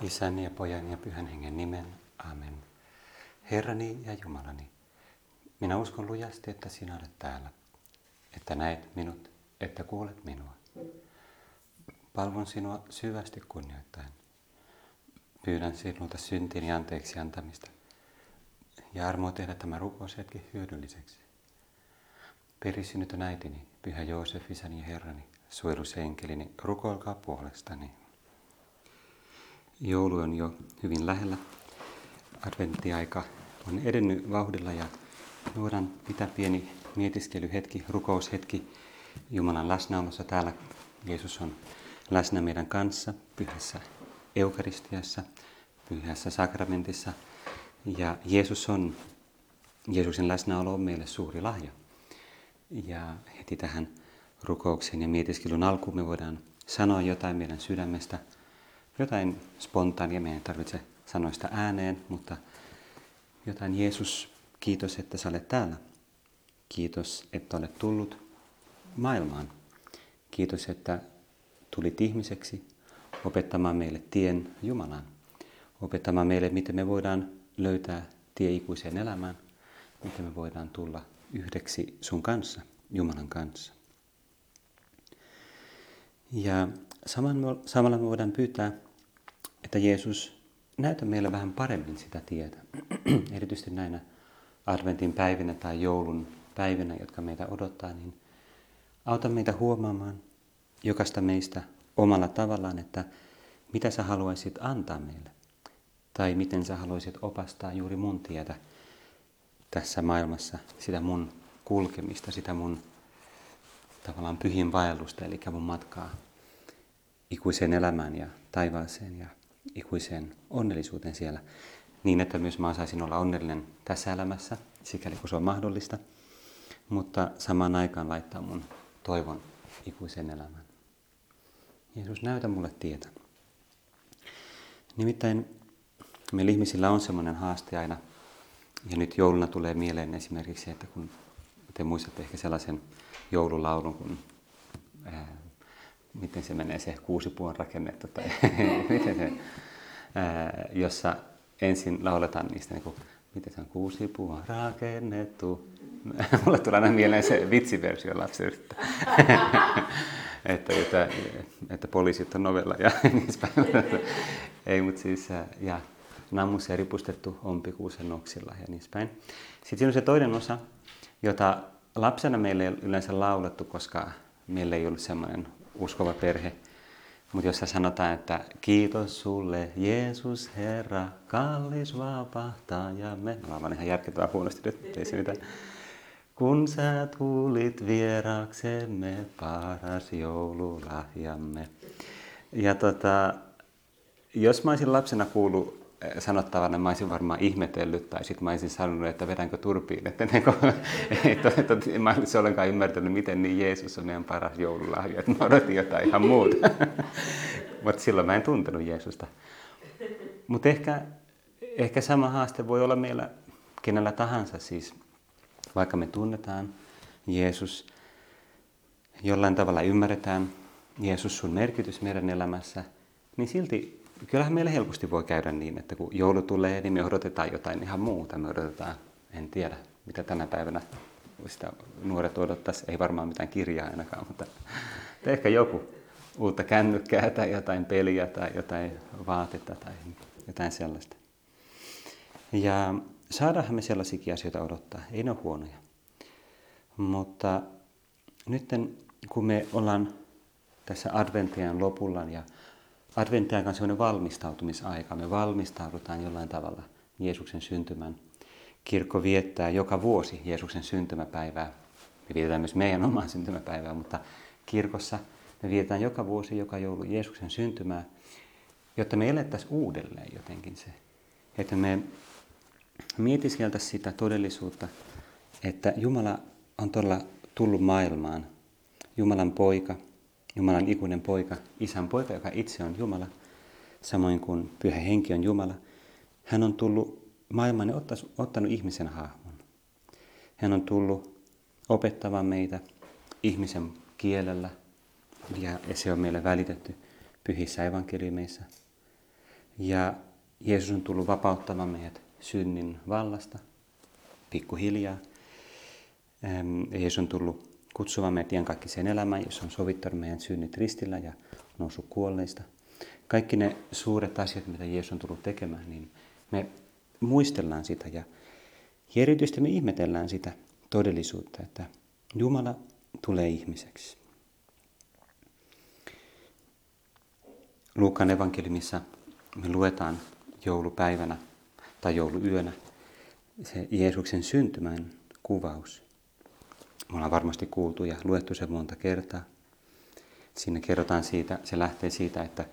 Isän ja pojan ja pyhän hengen nimen. Amen. Herrani ja Jumalani, minä uskon lujasti, että sinä olet täällä, että näet minut, että kuulet minua. Palvon sinua syvästi kunnioittaen. Pyydän sinulta syntini anteeksi antamista ja armoa tehdä tämä rukoushetki hyödylliseksi. Perisynyt äitini, pyhä Joosef, isäni ja herrani, suojelusenkelini, rukoilkaa puolestani. Joulu on jo hyvin lähellä. Adventtiaika on edennyt vauhdilla ja voidaan pitää pieni mietiskelyhetki, rukoushetki Jumalan läsnäolossa täällä. Jeesus on läsnä meidän kanssa pyhässä eukaristiassa, pyhässä sakramentissa. Ja Jeesus on, Jeesuksen läsnäolo on meille suuri lahja. Ja heti tähän rukouksen ja mietiskelun alkuun me voidaan sanoa jotain meidän sydämestä – jotain spontaania, meidän ei tarvitse sanoa sitä ääneen, mutta jotain Jeesus, kiitos, että sä olet täällä. Kiitos, että olet tullut maailmaan. Kiitos, että tulit ihmiseksi opettamaan meille tien Jumalaan. Opettamaan meille, miten me voidaan löytää tie ikuiseen elämään. Miten me voidaan tulla yhdeksi sun kanssa, Jumalan kanssa. Ja samalla me voidaan pyytää että Jeesus näytä meille vähän paremmin sitä tietä, erityisesti näinä adventin päivinä tai joulun päivinä, jotka meitä odottaa, niin auta meitä huomaamaan jokaista meistä omalla tavallaan, että mitä sä haluaisit antaa meille. Tai miten sä haluaisit opastaa juuri mun tietä tässä maailmassa, sitä mun kulkemista, sitä mun tavallaan pyhin vaellusta, eli mun matkaa ikuiseen elämään ja taivaaseen ja ikuiseen onnellisuuteen siellä, niin että myös mä saisin olla onnellinen tässä elämässä, sikäli kun se on mahdollista, mutta samaan aikaan laittaa mun toivon ikuiseen elämään. Jeesus, näytä mulle tietä. Nimittäin meillä ihmisillä on semmoinen haaste aina, ja nyt jouluna tulee mieleen esimerkiksi, että kun te muistatte ehkä sellaisen joululaulun, kun miten se menee, se kuusipuu on rakennettu, tai miten se, ää, jossa ensin lauletaan niistä, niin kuin, miten se on, kuusipuu rakennettu. Mulle tulee aina mieleen se vitsiversio lapsilta. että, että, että poliisit on novella ja niin päin. Ei, mutta siis, ja nammussa ripustettu ompikuusen noksilla ja niin päin. Sitten siinä on se toinen osa, jota lapsena meille ei yleensä laulettu, koska meillä ei ollut semmoinen uskova perhe. Mutta jos sanotaan, että kiitos sulle Jeesus Herra, kallis vapahtajamme. Mä olen ihan järkevää huonosti nyt, ei se mitään. Kun sä tulit vieraksemme, paras joululahjamme. Ja tota, jos mä olisin lapsena kuullut sanottavana mä olisin varmaan ihmetellyt tai sitten mä olisin sanonut, että vedänkö turpiin. Että, niinku, että, että, että mä en olisi ollenkaan ymmärtänyt, miten niin Jeesus on meidän paras joululahja. Että mä odotin jotain ihan muuta. Mutta silloin mä en tuntenut Jeesusta. Mutta ehkä, ehkä sama haaste voi olla meillä kenellä tahansa siis. Vaikka me tunnetaan Jeesus, jollain tavalla ymmärretään Jeesus sun merkitys meidän elämässä, niin silti kyllähän meillä helposti voi käydä niin, että kun joulu tulee, niin me odotetaan jotain ihan muuta. Me odotetaan, en tiedä, mitä tänä päivänä sitä nuoret odottaisi. Ei varmaan mitään kirjaa ainakaan, mutta ehkä joku uutta kännykkää tai jotain peliä tai jotain vaatetta tai jotain sellaista. Ja saadaanhan me sellaisiakin asioita odottaa. Ei ne ole huonoja. Mutta nyt kun me ollaan tässä adventian lopulla ja Adventtiaika on sellainen valmistautumisaika. Me valmistaudutaan jollain tavalla Jeesuksen syntymän. Kirkko viettää joka vuosi Jeesuksen syntymäpäivää. Me vietetään myös meidän omaa syntymäpäivää, mutta kirkossa me vietetään joka vuosi, joka joulu Jeesuksen syntymää, jotta me elettäisiin uudelleen jotenkin se. Että me mietiskeltäisiin sitä todellisuutta, että Jumala on todella tullut maailmaan. Jumalan poika – Jumalan ikuinen poika, isän poika, joka itse on Jumala, samoin kuin pyhä henki on Jumala. Hän on tullut maailmaan ja ottanut ihmisen hahmon. Hän on tullut opettamaan meitä ihmisen kielellä ja se on meille välitetty pyhissä evankeliumeissa. Ja Jeesus on tullut vapauttamaan meidät synnin vallasta pikkuhiljaa. Jeesus on tullut kutsumaan meidät iankaikkiseen elämään, jossa on sovittanut meidän synnit ristillä ja noussut kuolleista. Kaikki ne suuret asiat, mitä Jeesus on tullut tekemään, niin me muistellaan sitä ja erityisesti me ihmetellään sitä todellisuutta, että Jumala tulee ihmiseksi. Luukan evankeliumissa me luetaan joulupäivänä tai jouluyönä se Jeesuksen syntymän kuvaus. Me ollaan varmasti kuultu ja luettu se monta kertaa. Siinä kerrotaan siitä, se lähtee siitä, että,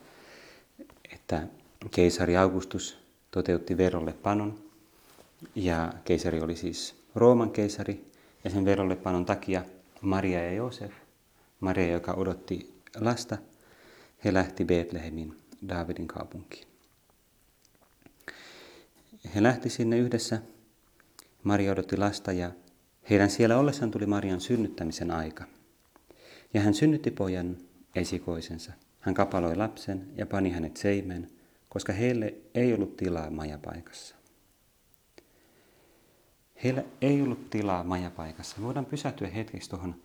että keisari Augustus toteutti verolle panon. Ja keisari oli siis Rooman keisari. Ja sen verolle panon takia Maria ja Joosef, Maria, joka odotti lasta, he lähti Betlehemin, Daavidin kaupunkiin. He lähti sinne yhdessä. Maria odotti lasta ja heidän siellä ollessaan tuli Marian synnyttämisen aika. Ja hän synnytti pojan esikoisensa. Hän kapaloi lapsen ja pani hänet seimeen, koska heille ei ollut tilaa majapaikassa. Heillä ei ollut tilaa majapaikassa. Voidaan pysähtyä hetkeksi tuohon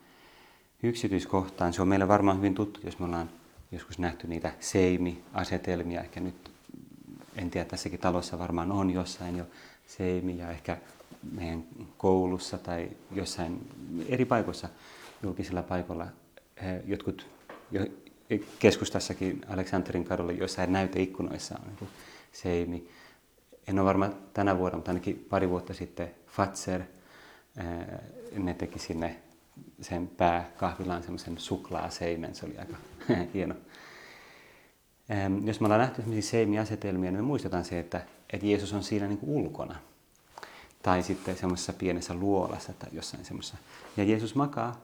yksityiskohtaan. Se on meille varmaan hyvin tuttu, jos me ollaan joskus nähty niitä seimi-asetelmia. Ehkä nyt, en tiedä, tässäkin talossa varmaan on jossain jo seimi ja ehkä meidän koulussa tai jossain eri paikoissa, julkisilla paikoilla. Jotkut jo keskustassakin Aleksanterin kadulla joissain näyteikkunoissa on niin seimi. En ole varma tänä vuonna, mutta ainakin pari vuotta sitten Fatser, ne teki sinne sen pääkahvilaan semmoisen suklaaseimen, se oli aika hieno. Jos me ollaan nähty sellaisia seimiasetelmia, niin me muistetaan se, että, että Jeesus on siinä niin kuin ulkona. Tai sitten semmoisessa pienessä luolassa tai jossain semmoisessa. Ja Jeesus makaa,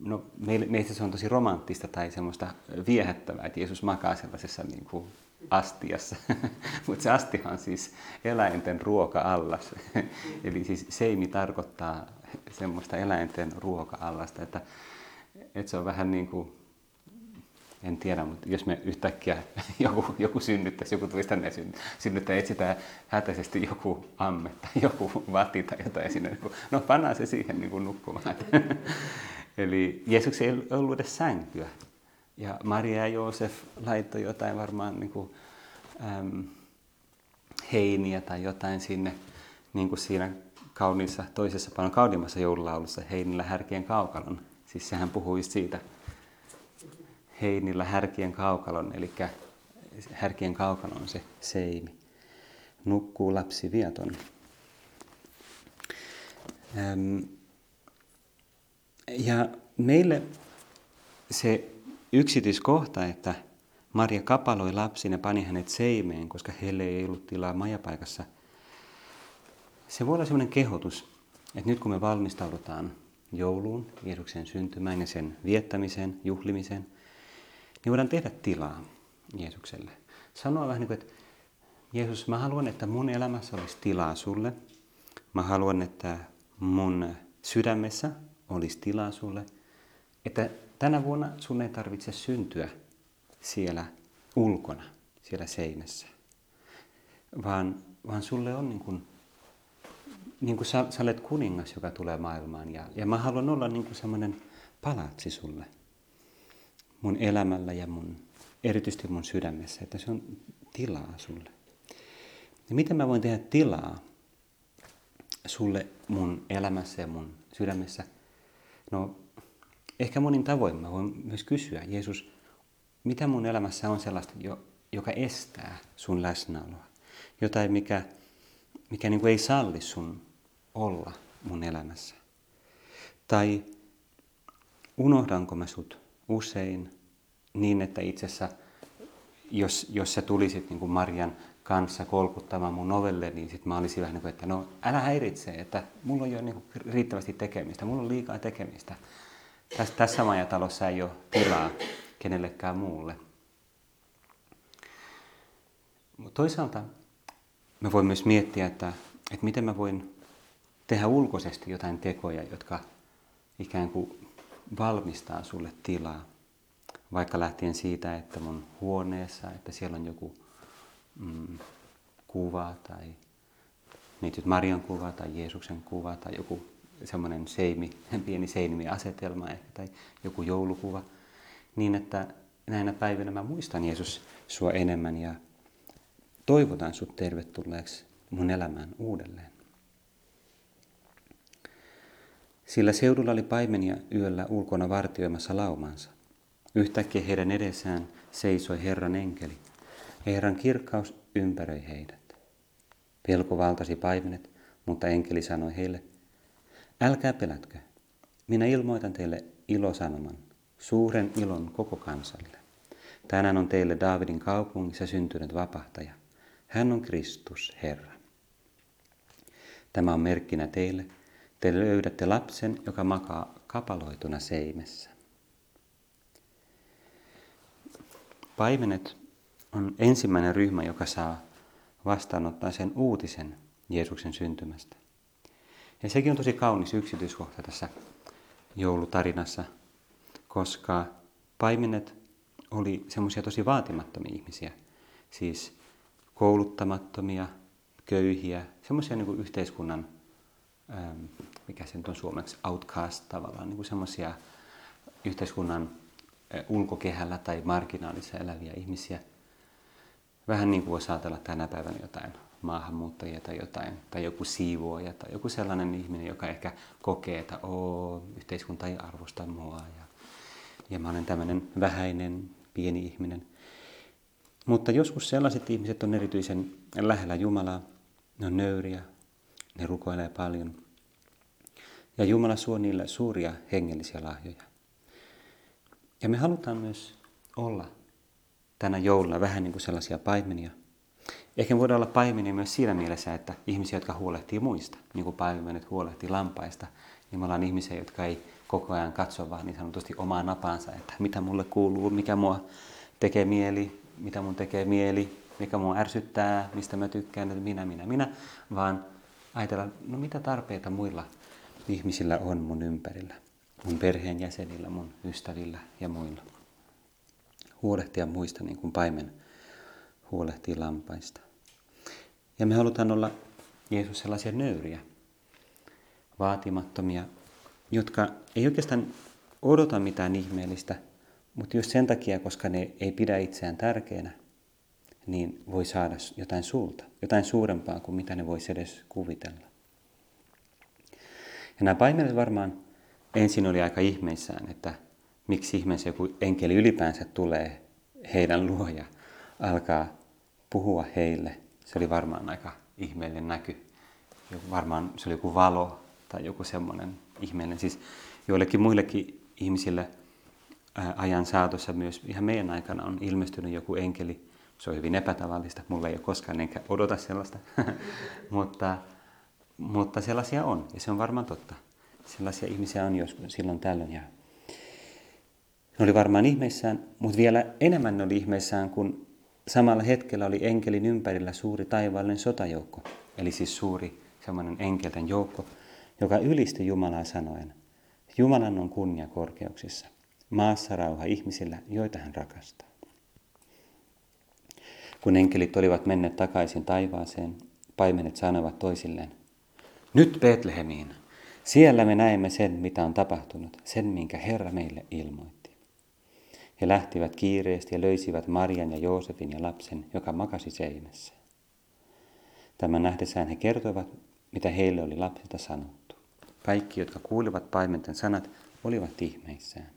no meistä se on tosi romanttista tai semmoista viehättävää, että Jeesus makaa sellaisessa niin kuin astiassa. Mutta se astihan on siis eläinten ruoka-allas. Eli siis seimi tarkoittaa semmoista eläinten ruoka-allasta, että, että se on vähän niin kuin, en tiedä, mutta jos me yhtäkkiä joku, joku synnyttäisi, joku tulisi tänne synnyttää, etsitään hätäisesti joku amme tai joku vati tai jotain sinne, niin no pannaan se siihen niin kuin nukkumaan. Eli Jeesuksella ei ollut edes sänkyä. Ja Maria ja Joosef laittoi jotain varmaan niin kuin, äm, heiniä tai jotain sinne, niin kuin siinä kauniissa, toisessa paljon kauniimmassa joululaulussa, Heinillä härkien kaukalon. Siis sehän puhui siitä, Heinillä härkien kaukalon, eli härkien kaukalon on se seimi. Nukkuu lapsi vieton. Ja meille se yksityiskohta, että Maria kapaloi lapsin ja pani hänet seimeen, koska heille ei ollut tilaa majapaikassa. Se voi olla sellainen kehotus, että nyt kun me valmistaudutaan jouluun, Jeesuksen syntymään ja sen viettämiseen, juhlimiseen, niin voidaan tehdä tilaa Jeesukselle. Sanoa vähän niin kuin, että Jeesus, mä haluan, että mun elämässä olisi tilaa sulle. Mä haluan, että mun sydämessä olisi tilaa sulle. Että tänä vuonna sun ei tarvitse syntyä siellä ulkona, siellä seinässä. Vaan, vaan sulle on niin kuin, niin kuin sä, sä olet kuningas, joka tulee maailmaan. Ja, ja mä haluan olla niin kuin semmoinen palatsi sulle mun elämällä ja mun, erityisesti mun sydämessä, että se on tilaa sulle. Ja miten mä voin tehdä tilaa sulle mun elämässä ja mun sydämessä? No ehkä monin tavoin mä voin myös kysyä, Jeesus, mitä mun elämässä on sellaista, joka estää sun läsnäoloa? Jotain, mikä, mikä niin kuin ei salli sun olla mun elämässä? Tai unohdanko mä sut usein niin, että itse asiassa, jos, jos sä tulisit niin kuin Marian kanssa kolkuttamaan mun ovelle, niin sitten mä olisin vähän niin kuin, että no älä häiritse, että mulla on jo niin kuin riittävästi tekemistä, mulla on liikaa tekemistä. Tässä, tässä majatalossa ei ole tilaa kenellekään muulle. Mutta toisaalta mä voin myös miettiä, että, että miten mä voin tehdä ulkoisesti jotain tekoja, jotka ikään kuin valmistaa sulle tilaa. Vaikka lähtien siitä, että mun huoneessa, että siellä on joku mm, kuva tai niityt Marian kuva tai Jeesuksen kuva tai joku semmoinen seimi, pieni seimiasetelma ehkä, tai joku joulukuva, niin että näinä päivinä mä muistan Jeesus sua enemmän ja toivotan sut tervetulleeksi mun elämään uudelleen. Sillä seudulla oli paimenia yöllä ulkona vartioimassa laumansa. Yhtäkkiä heidän edessään seisoi Herran enkeli, ja Herran kirkkaus ympäröi heidät. Pelko valtasi paimenet, mutta enkeli sanoi heille, älkää pelätkö, minä ilmoitan teille ilosanoman, suuren ilon koko kansalle. Tänään on teille Daavidin kaupungissa syntynyt vapahtaja. Hän on Kristus, Herra. Tämä on merkkinä teille. Te löydätte lapsen, joka makaa kapaloituna seimessä. Paimenet on ensimmäinen ryhmä, joka saa vastaanottaa sen uutisen Jeesuksen syntymästä. Ja sekin on tosi kaunis yksityiskohta tässä joulutarinassa, koska paimenet oli semmoisia tosi vaatimattomia ihmisiä, siis kouluttamattomia, köyhiä, semmoisia niin yhteiskunnan, ähm, mikä se on suomeksi, outcast tavallaan, niin semmoisia yhteiskunnan ulkokehällä tai marginaalissa eläviä ihmisiä. Vähän niin kuin voisi ajatella tänä päivänä jotain maahanmuuttajia tai jotain, tai joku siivoaja tai joku sellainen ihminen, joka ehkä kokee, että Oo, yhteiskunta ei arvosta mua ja, ja mä olen tämmöinen vähäinen, pieni ihminen. Mutta joskus sellaiset ihmiset on erityisen lähellä Jumalaa, ne on nöyriä, ne rukoilee paljon. Ja Jumala suo niille suuria hengellisiä lahjoja. Ja me halutaan myös olla tänä jouluna vähän niin kuin sellaisia paimenia. Ehkä me voidaan olla paimenia myös siinä mielessä, että ihmisiä, jotka huolehtii muista, niin kuin paimenet huolehtii lampaista, niin me ollaan ihmisiä, jotka ei koko ajan katso vaan niin sanotusti omaa napaansa, että mitä mulle kuuluu, mikä mua tekee mieli, mitä mun tekee mieli, mikä mua ärsyttää, mistä mä tykkään, että minä, minä, minä, vaan ajatella, no mitä tarpeita muilla ihmisillä on mun ympärillä, mun perheenjäsenillä, mun ystävillä ja muilla. Huolehtia muista niin kuin paimen huolehtii lampaista. Ja me halutaan olla Jeesus sellaisia nöyriä, vaatimattomia, jotka ei oikeastaan odota mitään ihmeellistä, mutta just sen takia, koska ne ei pidä itseään tärkeänä, niin voi saada jotain sulta, jotain suurempaa kuin mitä ne voisi edes kuvitella. Ja nämä paimenet varmaan ensin oli aika ihmeissään, että miksi ihmeessä joku enkeli ylipäänsä tulee heidän luo ja alkaa puhua heille. Se oli varmaan aika ihmeellinen näky. Varmaan se oli joku valo tai joku semmoinen ihmeellinen. Siis joillekin muillekin ihmisille ajan saatossa myös ihan meidän aikana on ilmestynyt joku enkeli. Se on hyvin epätavallista. Mulla ei ole koskaan enkä odota sellaista. mutta, mutta sellaisia on ja se on varmaan totta. Sellaisia ihmisiä on joskus silloin tällöin. Ja ne oli varmaan ihmeissään, mutta vielä enemmän ne oli ihmeissään, kun samalla hetkellä oli enkelin ympärillä suuri taivaallinen sotajoukko. Eli siis suuri semmoinen enkelten joukko, joka ylisti Jumalaa sanoen, Jumalan on kunnia korkeuksissa, maassa rauha ihmisillä, joita hän rakastaa. Kun enkelit olivat menneet takaisin taivaaseen, paimenet sanoivat toisilleen, nyt Betlehemiin, siellä me näemme sen, mitä on tapahtunut, sen, minkä Herra meille ilmoitti. He lähtivät kiireesti ja löysivät Marian ja Joosefin ja lapsen, joka makasi seinässä. Tämän nähdessään he kertoivat, mitä heille oli lapsilta sanottu. Kaikki, jotka kuulivat paimenten sanat, olivat ihmeissään.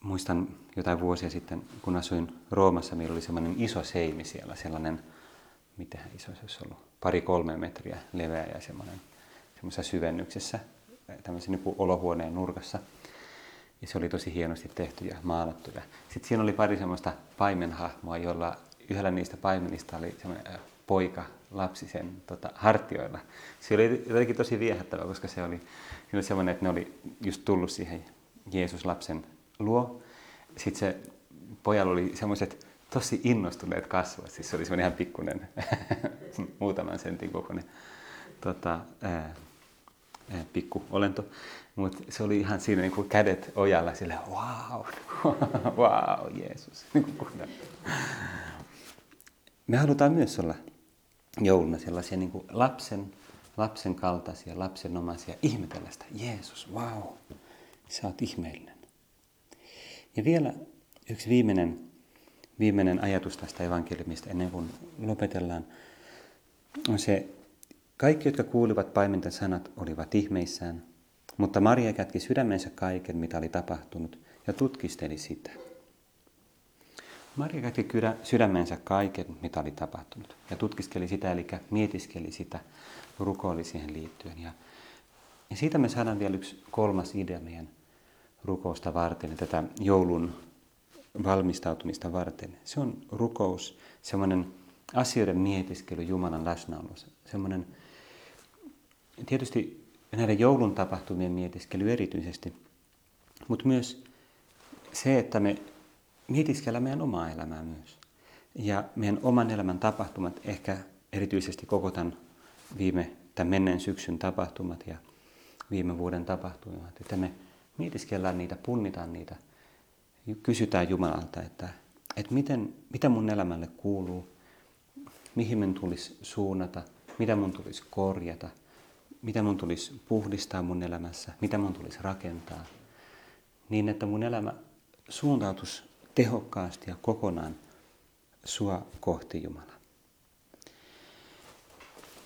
Muistan jotain vuosia sitten, kun asuin Roomassa, meillä oli sellainen iso seimi siellä, sellainen, mitä iso se olisi ollut, pari-kolme metriä leveä ja semmoinen, semmoisessa syvennyksessä, tämmöisen niin olohuoneen nurkassa. Ja se oli tosi hienosti tehty ja maalattu. Ja sitten siinä oli pari semmoista paimenhahmoa, jolla yhdellä niistä paimenista oli semmoinen poika lapsi sen tota, hartioilla. Se oli jotenkin tosi viehättävä, koska se oli, se oli semmoinen, että ne oli just tullut siihen Jeesus-lapsen luo. Sitten se pojalla oli semmoiset tosi innostuneet kasvot, siis se oli ihan pikkuinen, muutaman sentin kokoinen tota, ää, eh, pikku olento, mutta se oli ihan siinä niin kuin kädet ojalla, sille wow, wow, Jeesus. Me halutaan myös olla jouluna sellaisia niin kuin lapsen, lapsen kaltaisia, lapsenomaisia, ihmetellä sitä, Jeesus, wow, sä oot ihmeellinen. Ja vielä yksi viimeinen, viimeinen ajatus tästä evankeliumista ennen kuin lopetellaan, on se, kaikki, jotka kuulivat paimenten sanat, olivat ihmeissään, mutta Maria kätki sydämensä kaiken, mitä oli tapahtunut, ja tutkisteli sitä. Maria kätki sydämensä kaiken, mitä oli tapahtunut, ja tutkiskeli sitä, eli mietiskeli sitä, rukoili siihen liittyen. Ja, ja siitä me saadaan vielä yksi kolmas idea meidän rukousta varten, tätä joulun valmistautumista varten. Se on rukous, semmoinen asioiden mietiskely Jumalan läsnäolossa, semmoinen tietysti näiden joulun tapahtumien mietiskely erityisesti, mutta myös se, että me mietiskellä meidän omaa elämää myös. Ja meidän oman elämän tapahtumat, ehkä erityisesti koko tämän viime, tämän menneen syksyn tapahtumat ja viime vuoden tapahtumat, että me mietiskellään niitä, punnitaan niitä, kysytään Jumalalta, että, että miten, mitä mun elämälle kuuluu, mihin mun tulisi suunnata, mitä mun tulisi korjata, mitä mun tulisi puhdistaa mun elämässä, mitä mun tulisi rakentaa, niin että mun elämä suuntautus tehokkaasti ja kokonaan sua kohti Jumalaa.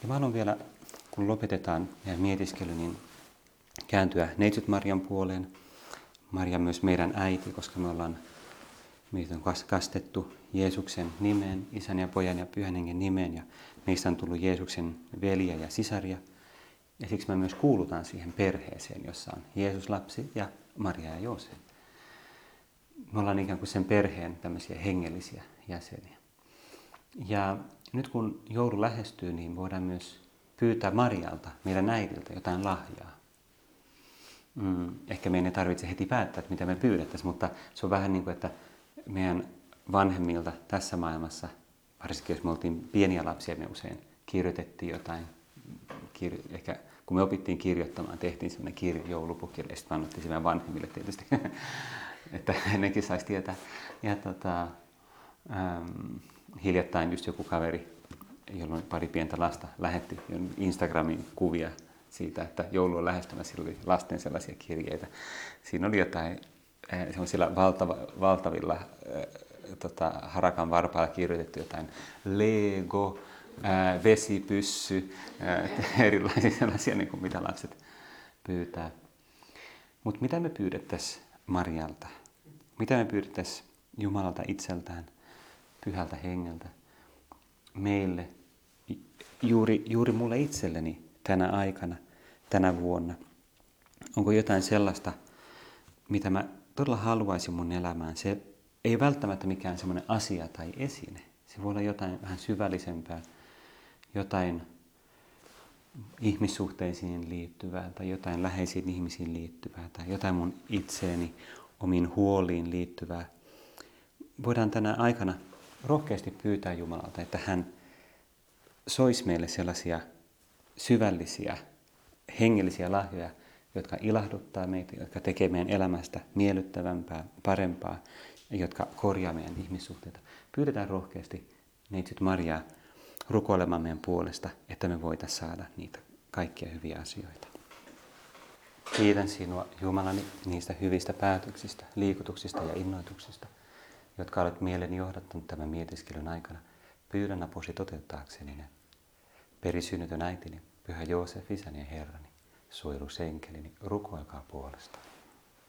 Ja mä haluan vielä, kun lopetetaan meidän mietiskely, niin kääntyä Neitsyt Marian puoleen. Maria myös meidän äiti, koska me ollaan meitä on kastettu Jeesuksen nimeen, isän ja pojan ja pyhän hengen nimeen, ja meistä on tullut Jeesuksen veliä ja sisaria. Ja siksi me myös kuulutaan siihen perheeseen, jossa on Jeesus lapsi ja Maria ja Joosef. Me ollaan ikään kuin sen perheen tämmöisiä hengellisiä jäseniä. Ja nyt kun joulu lähestyy, niin voidaan myös pyytää Marialta, meidän äidiltä, jotain lahjaa. Mm, ehkä meidän ei tarvitse heti päättää, että mitä me pyydettäisiin, mutta se on vähän niin kuin, että meidän vanhemmilta tässä maailmassa, varsinkin jos me oltiin pieniä lapsia, me usein kirjoitettiin jotain, kir- ehkä kun me opittiin kirjoittamaan, tehtiin sellainen kirja, joulupukille, ja sitten annettiin meidän vanhemmille tietysti, että nekin saisi tietää. Ja tota, ähm, hiljattain just joku kaveri, jolla pari pientä lasta, lähetti Instagramin kuvia siitä, että joulu on lähestymässä, oli lasten sellaisia kirjeitä. Siinä oli jotain Eh, semmoisilla valtava, valtavilla äh, tota, harakan varpailla kirjoitettu jotain Lego, äh, vesipyssy, äh, erilaisia sellaisia, niin kuin mitä lapset pyytää. Mutta mitä me pyydettäisiin Marialta? Mitä me pyydettäisiin Jumalalta itseltään, pyhältä hengeltä, meille, juuri, juuri mulle itselleni tänä aikana, tänä vuonna? Onko jotain sellaista, mitä mä todella haluaisin mun elämään, se ei välttämättä mikään semmoinen asia tai esine. Se voi olla jotain vähän syvällisempää, jotain ihmissuhteisiin liittyvää tai jotain läheisiin ihmisiin liittyvää tai jotain mun itseeni, omiin huoliin liittyvää. Voidaan tänä aikana rohkeasti pyytää Jumalalta, että hän sois meille sellaisia syvällisiä, hengellisiä lahjoja, jotka ilahduttaa meitä, jotka tekee meidän elämästä miellyttävämpää, parempaa jotka korjaa meidän ihmissuhteita. Pyydetään rohkeasti neitsyt Mariaa rukoilemaan meidän puolesta, että me voitaisiin saada niitä kaikkia hyviä asioita. Kiitän sinua, Jumalani, niistä hyvistä päätöksistä, liikutuksista ja innoituksista, jotka olet mieleni johdattanut tämän mietiskelyn aikana. Pyydän apusi toteuttaakseni ne. Perisynnytön äitini, pyhä Joosef, isäni ja Herrani suojelusenkelini, rukoilkaa puolesta.